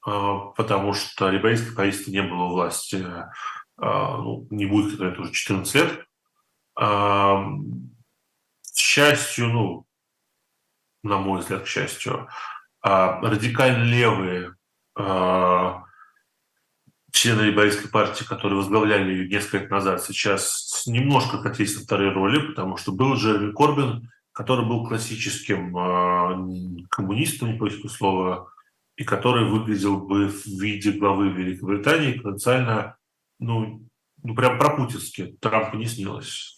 а, потому что либористское правительство не было у власти, а, ну, не будет, когда это уже 14 лет. К счастью, ну, на мой взгляд, к счастью, радикально левые члены либористской партии, которые возглавляли ее несколько лет назад, сейчас немножко катились на вторые роли, потому что был Джереми Корбин, который был классическим э, коммунистом, не поискаю слова, и который выглядел бы в виде главы Великобритании потенциально, ну, ну прям пропутински, Трампу не снилось.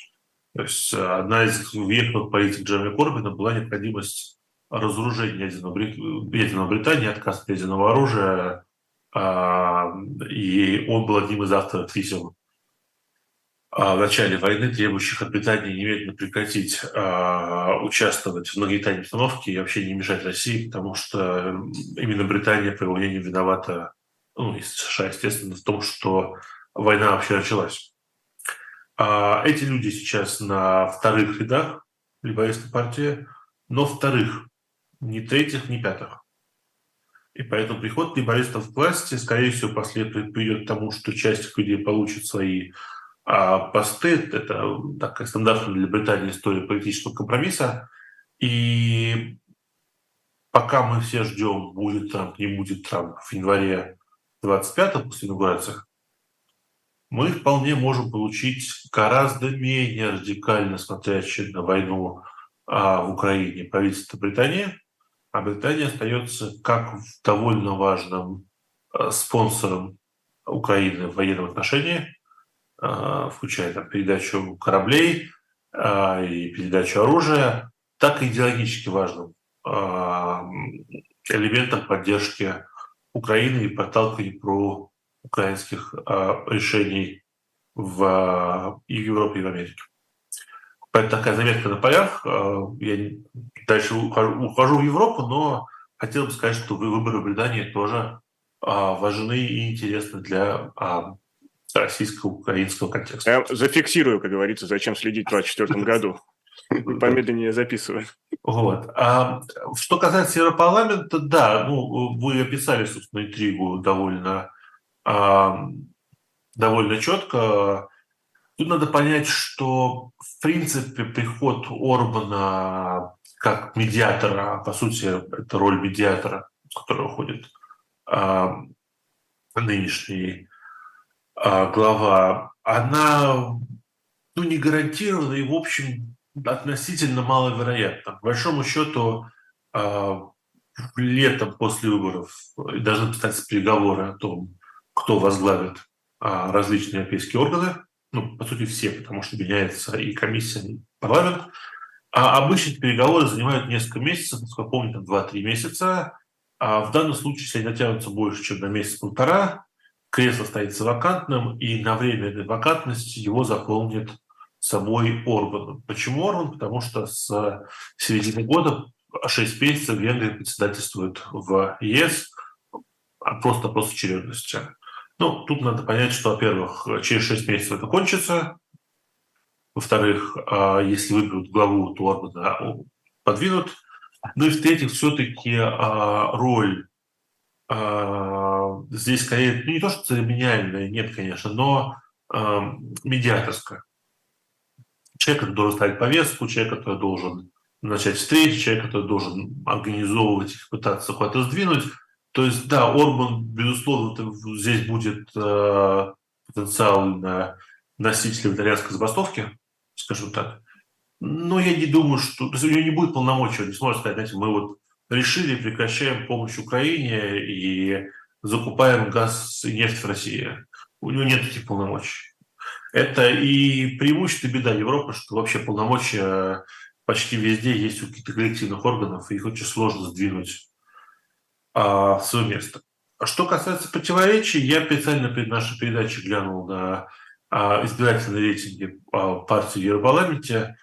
То есть э, одна из веховых политик Джереми Корбина была необходимость разоружения ядерного, ядерного Британии, отказ от ядерного оружия, а, и он был одним из авторов писем в начале войны, требующих от Британии немедленно прекратить э, участвовать в нагнетании обстановки и вообще не мешать России, потому что именно Британия, по его мнению, виновата, ну и США, естественно, в том, что война вообще началась. А эти люди сейчас на вторых рядах либористской партии, но вторых, не третьих, не пятых. И поэтому приход либористов к власти, скорее всего, последует приведет к тому, что часть людей получит свои а посты – это такая стандартная для Британии история политического компромисса. И пока мы все ждем, будет Трамп, не будет Трамп в январе 25 после инаугурации, мы вполне можем получить гораздо менее радикально смотрящее на войну а, в Украине правительство Британии, а Британия остается как довольно важным э, спонсором Украины в военном отношении, включая там, передачу кораблей э, и передачу оружия, так и идеологически важным элементом поддержки Украины и подталкивания про украинских решений в Европе и в Америке. Это такая заметка на полях. Я дальше ухожу, в Европу, но хотел бы сказать, что выборы в Британии тоже а, важны и интересны для а, российско-украинского контекста. Я зафиксирую, как говорится, зачем следить в 2024 [LAUGHS] году. Помедленнее записываю. Вот. А что касается Европарламента, да, ну, вы описали, собственно, интригу довольно, а, довольно четко. Тут надо понять, что в принципе приход Орбана как медиатора, по сути, это роль медиатора, с которой уходит э, нынешний глава, она ну, не гарантирована и, в общем, относительно маловероятна. По большому счету, э, летом после выборов должны стать переговоры о том, кто возглавит э, различные европейские органы ну, по сути, все, потому что меняется и комиссия, и парламент. А обычно переговоры занимают несколько месяцев, насколько помню, там 2-3 месяца. А в данном случае, если они натянутся больше, чем на месяц-полтора, кресло останется вакантным, и на время этой вакантности его заполнит самой Орбан. Почему Орбан? Потому что с середины года 6 месяцев Венгрия председательствует в ЕС, а просто просто очередности. Ну, тут надо понять, что, во-первых, через 6 месяцев это кончится. Во-вторых, а, если выберут главу, то Орбана подвинут. Ну и в-третьих, все-таки а, роль здесь скорее, не то, что церемониальная, нет, конечно, но медиаторская. Человек, который должен ставить повестку, человек, который должен начать встречи, человек, который должен организовывать пытаться куда-то сдвинуть – то есть, да, Орбан, безусловно, здесь будет э, потенциально носителем итальянской забастовки, скажем так. Но я не думаю, что... То есть у него не будет полномочий, он не сможет сказать, знаете, мы вот решили, прекращаем помощь Украине и закупаем газ и нефть в России. У него нет таких полномочий. Это и преимущество и беда Европы, что вообще полномочия почти везде есть у каких-то коллективных органов, и их очень сложно сдвинуть а, свое место. Что касается противоречий, я специально перед нашей передачей глянул на а, избирательные рейтинги а, партии в Европарламенте.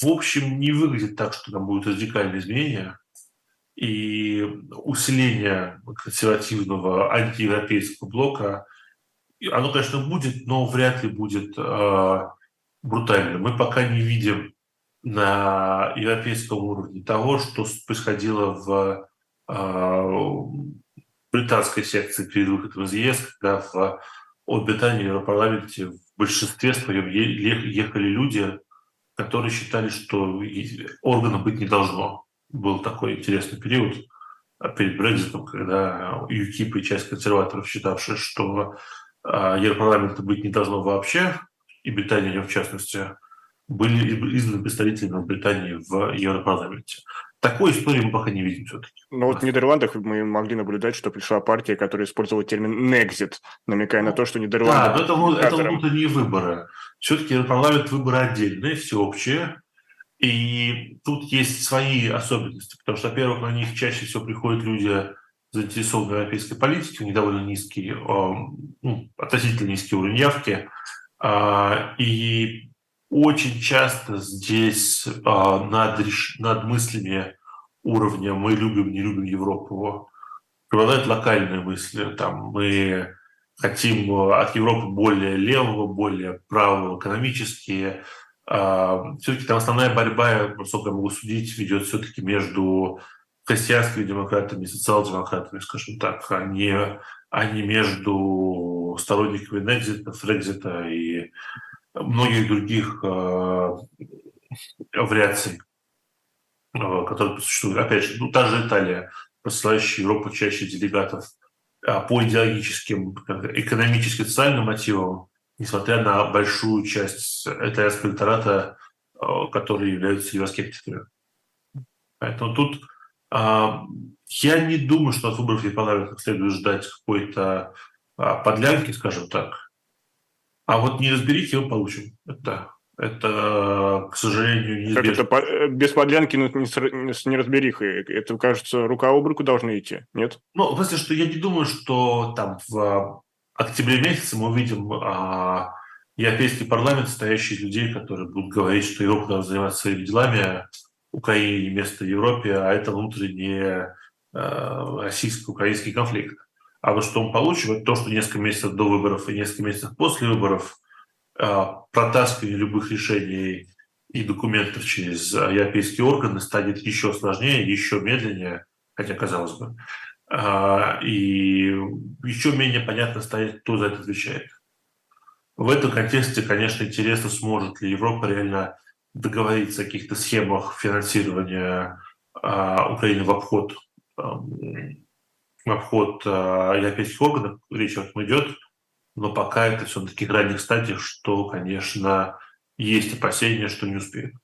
В общем, не выглядит так, что там будут радикальные изменения и усиление консервативного антиевропейского блока. Оно, конечно, будет, но вряд ли будет э, брутальным. Мы пока не видим на европейском уровне того, что происходило в а, британской секции перед выходом из ЕС, когда в от Британии в Европарламенте в большинстве своем ехали люди, которые считали, что органа быть не должно. Был такой интересный период перед Брекзитом, когда ЮКИП и часть консерваторов, считавшие, что а, Европарламента быть не должно вообще, и Британия в частности, были избраны представителями Британии в Европарламенте. Такой истории мы пока не видим все-таки. Но вот в Нидерландах мы могли наблюдать, что пришла партия, которая использовала термин «негзит», намекая на то, что Нидерланды... Да, но это, это внутренние выборы. Все-таки парламент выборы отдельные, всеобщие. И тут есть свои особенности, потому что, во-первых, на них чаще всего приходят люди, заинтересованные в европейской политике, у них довольно низкий, ну, относительно низкий уровень явки. А, и очень часто здесь э, над, над мыслями уровня «мы любим, не любим Европу» преобладают локальные мысли. Там, мы хотим от Европы более левого, более правого экономически. Все-таки там основная борьба, насколько я могу судить, ведет все-таки между христианскими демократами и социал-демократами, скажем так, а не, а не между сторонниками Нексита, Фрекзита и многих других э, вариаций, э, которые существуют. Опять же, ну, та же Италия, посылающая Европу чаще делегатов э, по идеологическим, экономическим, социальным мотивам, несмотря на большую часть итальянского электората, которые являются евроскептиками. Поэтому тут А, я не думаю, что от выборов Европарламента следует ждать какой-то а, подлянки, скажем так. А вот неразберихи мы получим. Это, это к сожалению, неизбежно. Как это э, без подлянки, но не с неразберихой? Это, кажется, рука об руку должны идти, нет? Ну, в смысле, что я не думаю, что там в октябре месяце мы увидим а, Европейский парламент, стоящий из людей, которые будут говорить, что Европа должна заниматься своими делами, Украине место в Европе, а это внутренний э, российско-украинский конфликт. А вот что мы получим, это то, что несколько месяцев до выборов и несколько месяцев после выборов э, протаскивание любых решений и документов через европейские органы станет еще сложнее, еще медленнее, хотя казалось бы. Э, и еще менее понятно станет, кто за это отвечает. В этом контексте, конечно, интересно, сможет ли Европа реально договориться о каких-то схемах финансирования а, Украины в обход, а, в обход а, европейских органов, речь об этом идет, но пока это все на таких ранних стадиях, что, конечно, есть опасения, что не успеют.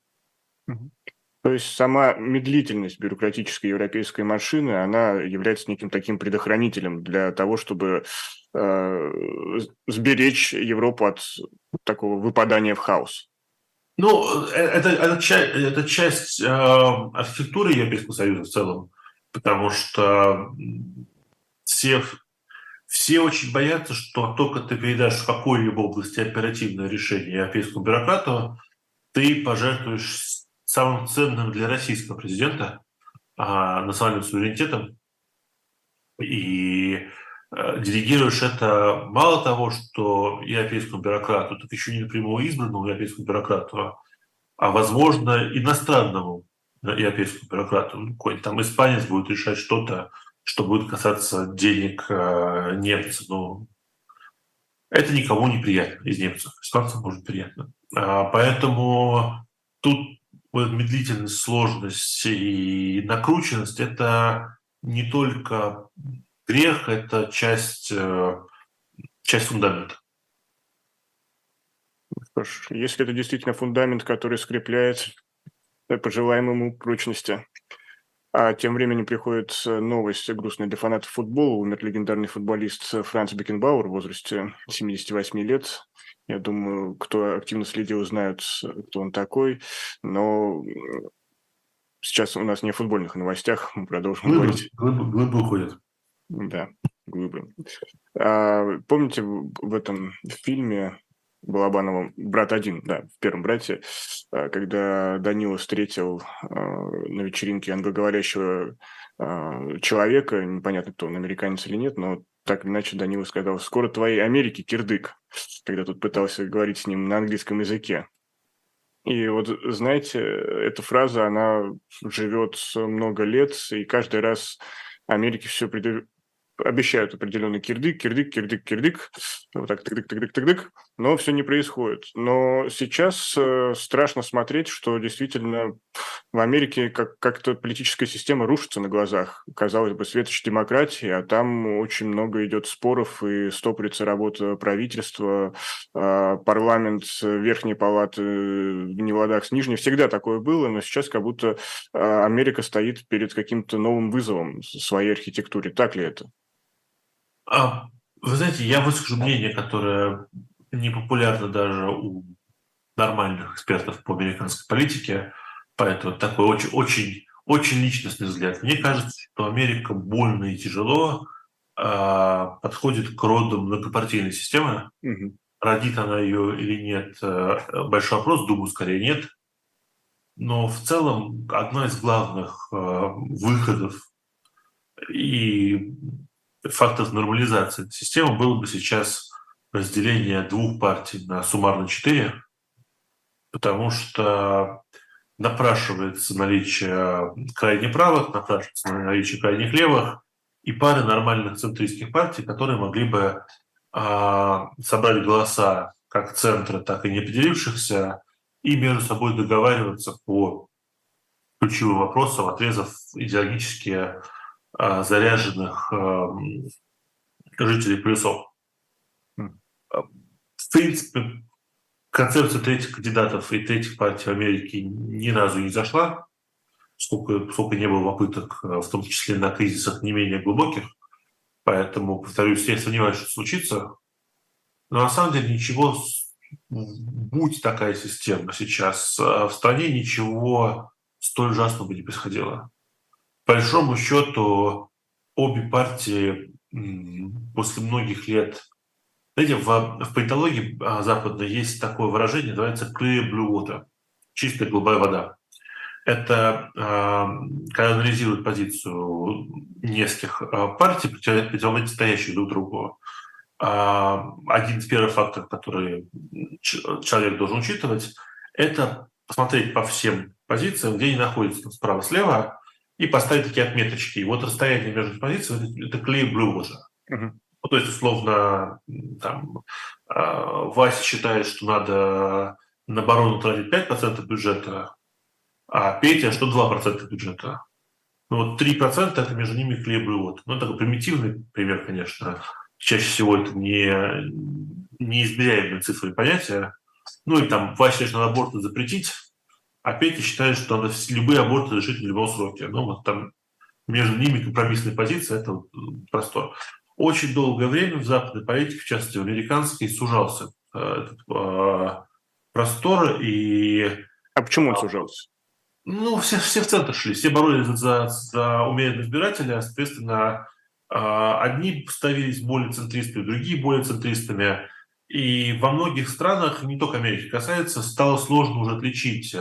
То есть сама медлительность бюрократической европейской машины, она является неким таким предохранителем для того, чтобы э, сберечь Европу от такого выпадания в хаос. Ну, э, это, это, это часть э, архитектуры Европейского Союза в целом, потому что все, все очень боятся, что только ты передашь в какой-либо области оперативное решение европейскому бюрократу, ты пожертвуешь самым ценным для российского президента а, национальным суверенитетом и Э, делегируешь это мало того, что европейскому бюрократу, так еще не напрямую избранному европейскому бюрократу, а, возможно, иностранному европейскому бюрократу. Ну, какой-то там испанец будет решать что-то, что будет касаться денег э, немцев. Ну, это никому не приятно из немцев. Испанцам может приятно. А, поэтому тут вот медлительность, сложность и накрученность – это не только Грех – это часть, э, часть фундамента. Ж, если это действительно фундамент, который скрепляет пожелаем ему прочности. А тем временем приходит новость грустная для фанатов футбола. Умер легендарный футболист Франц Бекенбауэр в возрасте 78 лет. Я думаю, кто активно следил, знают, кто он такой. Но сейчас у нас не о футбольных новостях, мы продолжим глыбы, говорить. Глыбы, глыбы уходят. Да, глыбы. А, помните в этом фильме Балабанова «Брат один», да, в первом брате, а, когда Данила встретил а, на вечеринке англоговорящего а, человека, непонятно, кто он, американец или нет, но так или иначе Данила сказал, скоро твоей Америки кирдык, когда тут пытался говорить с ним на английском языке. И вот, знаете, эта фраза, она живет много лет, и каждый раз Америке все обещают определенный кирдык, кирдык, кирдык, кирдык, вот так тык тык тык тык но все не происходит. Но сейчас э, страшно смотреть, что действительно в Америке как- как-то политическая система рушится на глазах. Казалось бы, светоч демократии, а там очень много идет споров и стопорится работа правительства, э, парламент, верхней палаты в неладах с нижней. Всегда такое было, но сейчас как будто э, Америка стоит перед каким-то новым вызовом своей архитектуре. Так ли это? А, вы знаете, я выскажу мнение, которое непопулярно даже у нормальных экспертов по американской политике, поэтому такой очень, очень, очень личностный взгляд. Мне кажется, что Америка больно и тяжело э, подходит к роду многопартийной системы. Угу. Родит она ее или нет, э, большой вопрос, думаю, скорее нет. Но в целом одна из главных э, выходов и фактов нормализации системы было бы сейчас разделение двух партий на суммарно четыре, потому что напрашивается наличие крайне правых, напрашивается наличие крайних левых и пары нормальных центристских партий, которые могли бы э, собрать голоса как центра, так и не определившихся, и между собой договариваться по ключевым вопросам, отрезав идеологически а, заряженных жителей плюсов. В принципе, концепция третьих кандидатов и третьих партий в Америке ни разу не зашла. сколько, сколько не было попыток, в том числе на кризисах не менее глубоких. Поэтому, повторюсь, я сомневаюсь, что случится. Но на самом деле ничего, будь такая система сейчас, в стране ничего столь ужасного бы не происходило. Большому счету, обе партии после многих лет знаете, в, в политологии а, западной есть такое выражение, называется clear blue water, чистая голубая вода. Это э, когда анализируют позицию нескольких э, партий, противостоящих друг другу. Один из первых факторов, который человек должен учитывать, это посмотреть по всем позициям, где они находятся справа-слева, и поставить такие отметочки. И вот расстояние между позициями – это клей blue water. Uh-huh. Ну, то есть, условно, там, Вася считает, что надо на оборону тратить 5% бюджета, а Петя, что 2% бюджета. Ну, вот 3% это между ними хлеб и вот. Ну, такой примитивный пример, конечно. Чаще всего это не, неизмеряемые цифры понятия. Ну, и там Вася что надо аборты запретить, а Петя считает, что надо любые аборты решить в любом сроке. Ну, вот там между ними компромиссная позиция – это простор. Очень долгое время в западной политике, в частности в американской, сужался э, этот э, простор. И, а почему он сужался? Ну, все, все в центр шли, все боролись за, за умеренного избирателя, соответственно, э, одни становились более центристами, другие более центристами. И во многих странах, не только Америки касается, стало сложно уже отличить,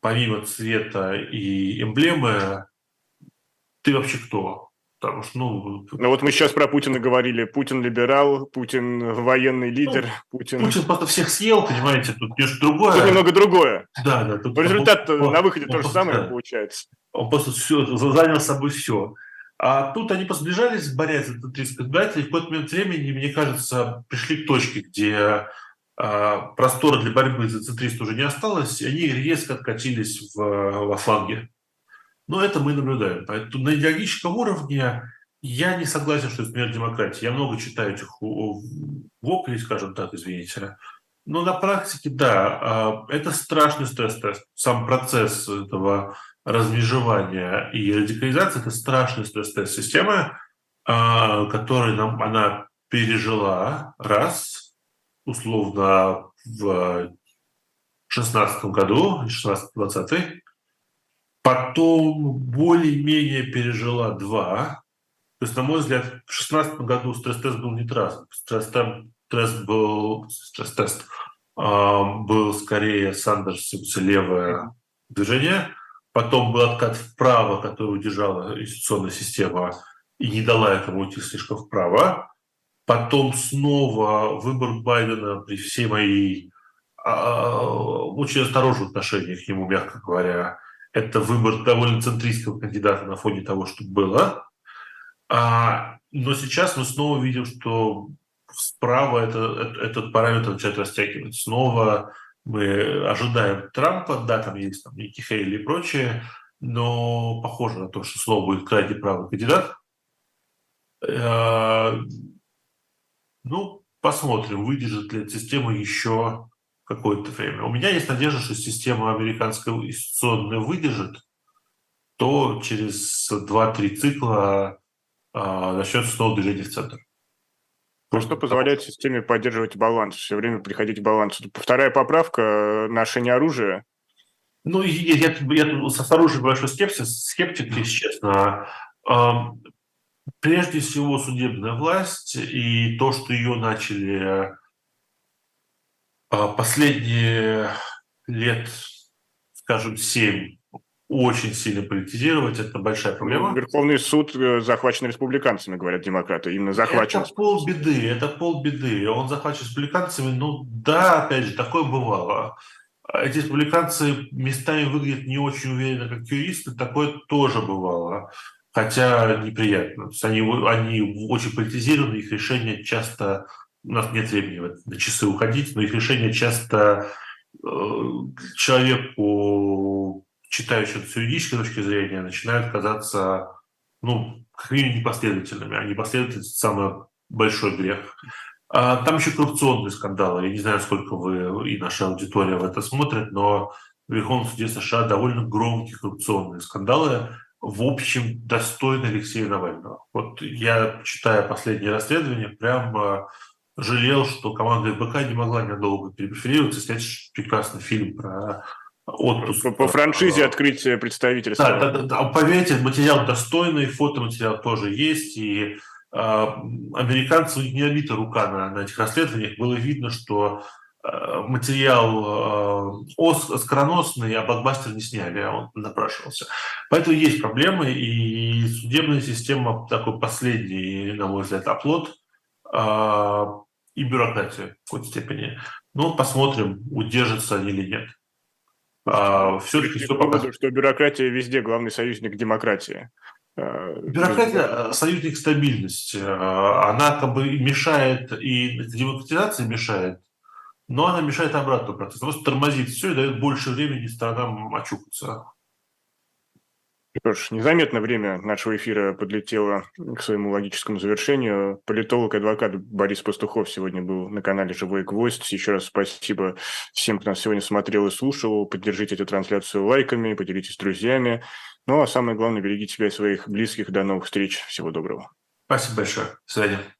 помимо цвета и эмблемы, ты вообще кто? Потому что, ну... Ну вот мы сейчас про Путина говорили. Путин либерал, Путин военный лидер, ну, Путин... Путин просто всех съел, понимаете, тут немножко другое. Тут немного другое. Да, да. Тут результат он, на выходе он, то же самое да. получается. Он просто все, занял собой все. А тут они посближались, борясь за 30 избирателей, и в какой-то момент времени, мне кажется, пришли к точке, где а, простора для борьбы за центрист уже не осталось, и они резко откатились в, во фланге. Но это мы наблюдаем. Поэтому на идеологическом уровне я не согласен, что это смерть демократии. Я много читаю этих воплей, скажем так, извините. Но на практике, да, а, это страшный стресс-тест. Сам процесс этого размежевания и радикализации – это страшный стресс-тест системы, а, который нам, она пережила раз, условно, в 16 году, 16-20, Потом более-менее пережила два. То есть, на мой взгляд, в 2016 году стресс-тест был не трасс. Стресс-тест был, стресс-тест, э, был скорее Сандерс левое движение. Потом был откат вправо, который удержала институционная система и не дала этому уйти слишком вправо. Потом снова выбор Байдена при всей моей э, очень осторожном отношении к нему, мягко говоря, это выбор довольно центристского кандидата на фоне того, что было. А, но сейчас мы снова видим, что справа это, этот параметр начинает растягивать. Снова мы ожидаем Трампа, да, там есть там Ники Хейли и прочее, но похоже на то, что снова будет крайне правый кандидат. А, ну, посмотрим, выдержит ли эта система еще какое-то время. У меня есть надежда, что система американская институционная выдержит, то через 2-3 цикла а, начнется снова движение в центр. Ну, что позволяет системе поддерживать баланс, все время приходить к балансу. Вторая поправка – ношение оружия. Ну, я, я, я, с оружием большой скепсис, скептик, если честно. Прежде всего, судебная власть и то, что ее начали а последние лет, скажем, семь очень сильно политизировать, это большая проблема. Верховный суд э, захвачен республиканцами, говорят демократы, именно захвачен. Это полбеды, это полбеды. Он захвачен республиканцами, ну да, опять же, такое бывало. Эти республиканцы местами выглядят не очень уверенно, как юристы, такое тоже бывало. Хотя неприятно. Они, они очень политизированы, их решения часто у нас нет времени на часы уходить, но их решения часто э, человеку, читающему с юридической точки зрения, начинают казаться, ну, как минимум непоследовательными. А непоследовательность – самый большой грех. А там еще коррупционные скандалы. Я не знаю, сколько вы и наша аудитория в это смотрит, но в Верховном суде США довольно громкие коррупционные скандалы, в общем, достойны Алексея Навального. Вот я, читая последние расследования, прям жалел, что команда ФБК не могла недолго перепреферироваться, снять прекрасный фильм про отпуск. По, по франшизе открытия представительства. Да, да, да, поверьте, материал достойный, фотоматериал тоже есть, и э, американцев не обита рука на, на этих расследованиях. Было видно, что э, материал э, скороносный, а блокбастер не сняли, а он напрашивался. Поэтому есть проблемы, и судебная система такой последний, на мой взгляд, оплот э, и бюрократия в какой-то степени. Ну, посмотрим, удержатся они или нет. А, все-таки все показывает, что бюрократия везде главный союзник демократии. А, бюрократия – союзник стабильности. А, она как бы мешает, и демократизация мешает, но она мешает обратно процессу. Просто тормозит все и дает больше времени сторонам очухаться. Что ж, незаметно время нашего эфира подлетело к своему логическому завершению. Политолог-адвокат Борис Пастухов сегодня был на канале «Живой гвоздь». Еще раз спасибо всем, кто нас сегодня смотрел и слушал. Поддержите эту трансляцию лайками, поделитесь с друзьями. Ну а самое главное, берегите себя и своих близких. До новых встреч. Всего доброго. Спасибо большое. До свидания.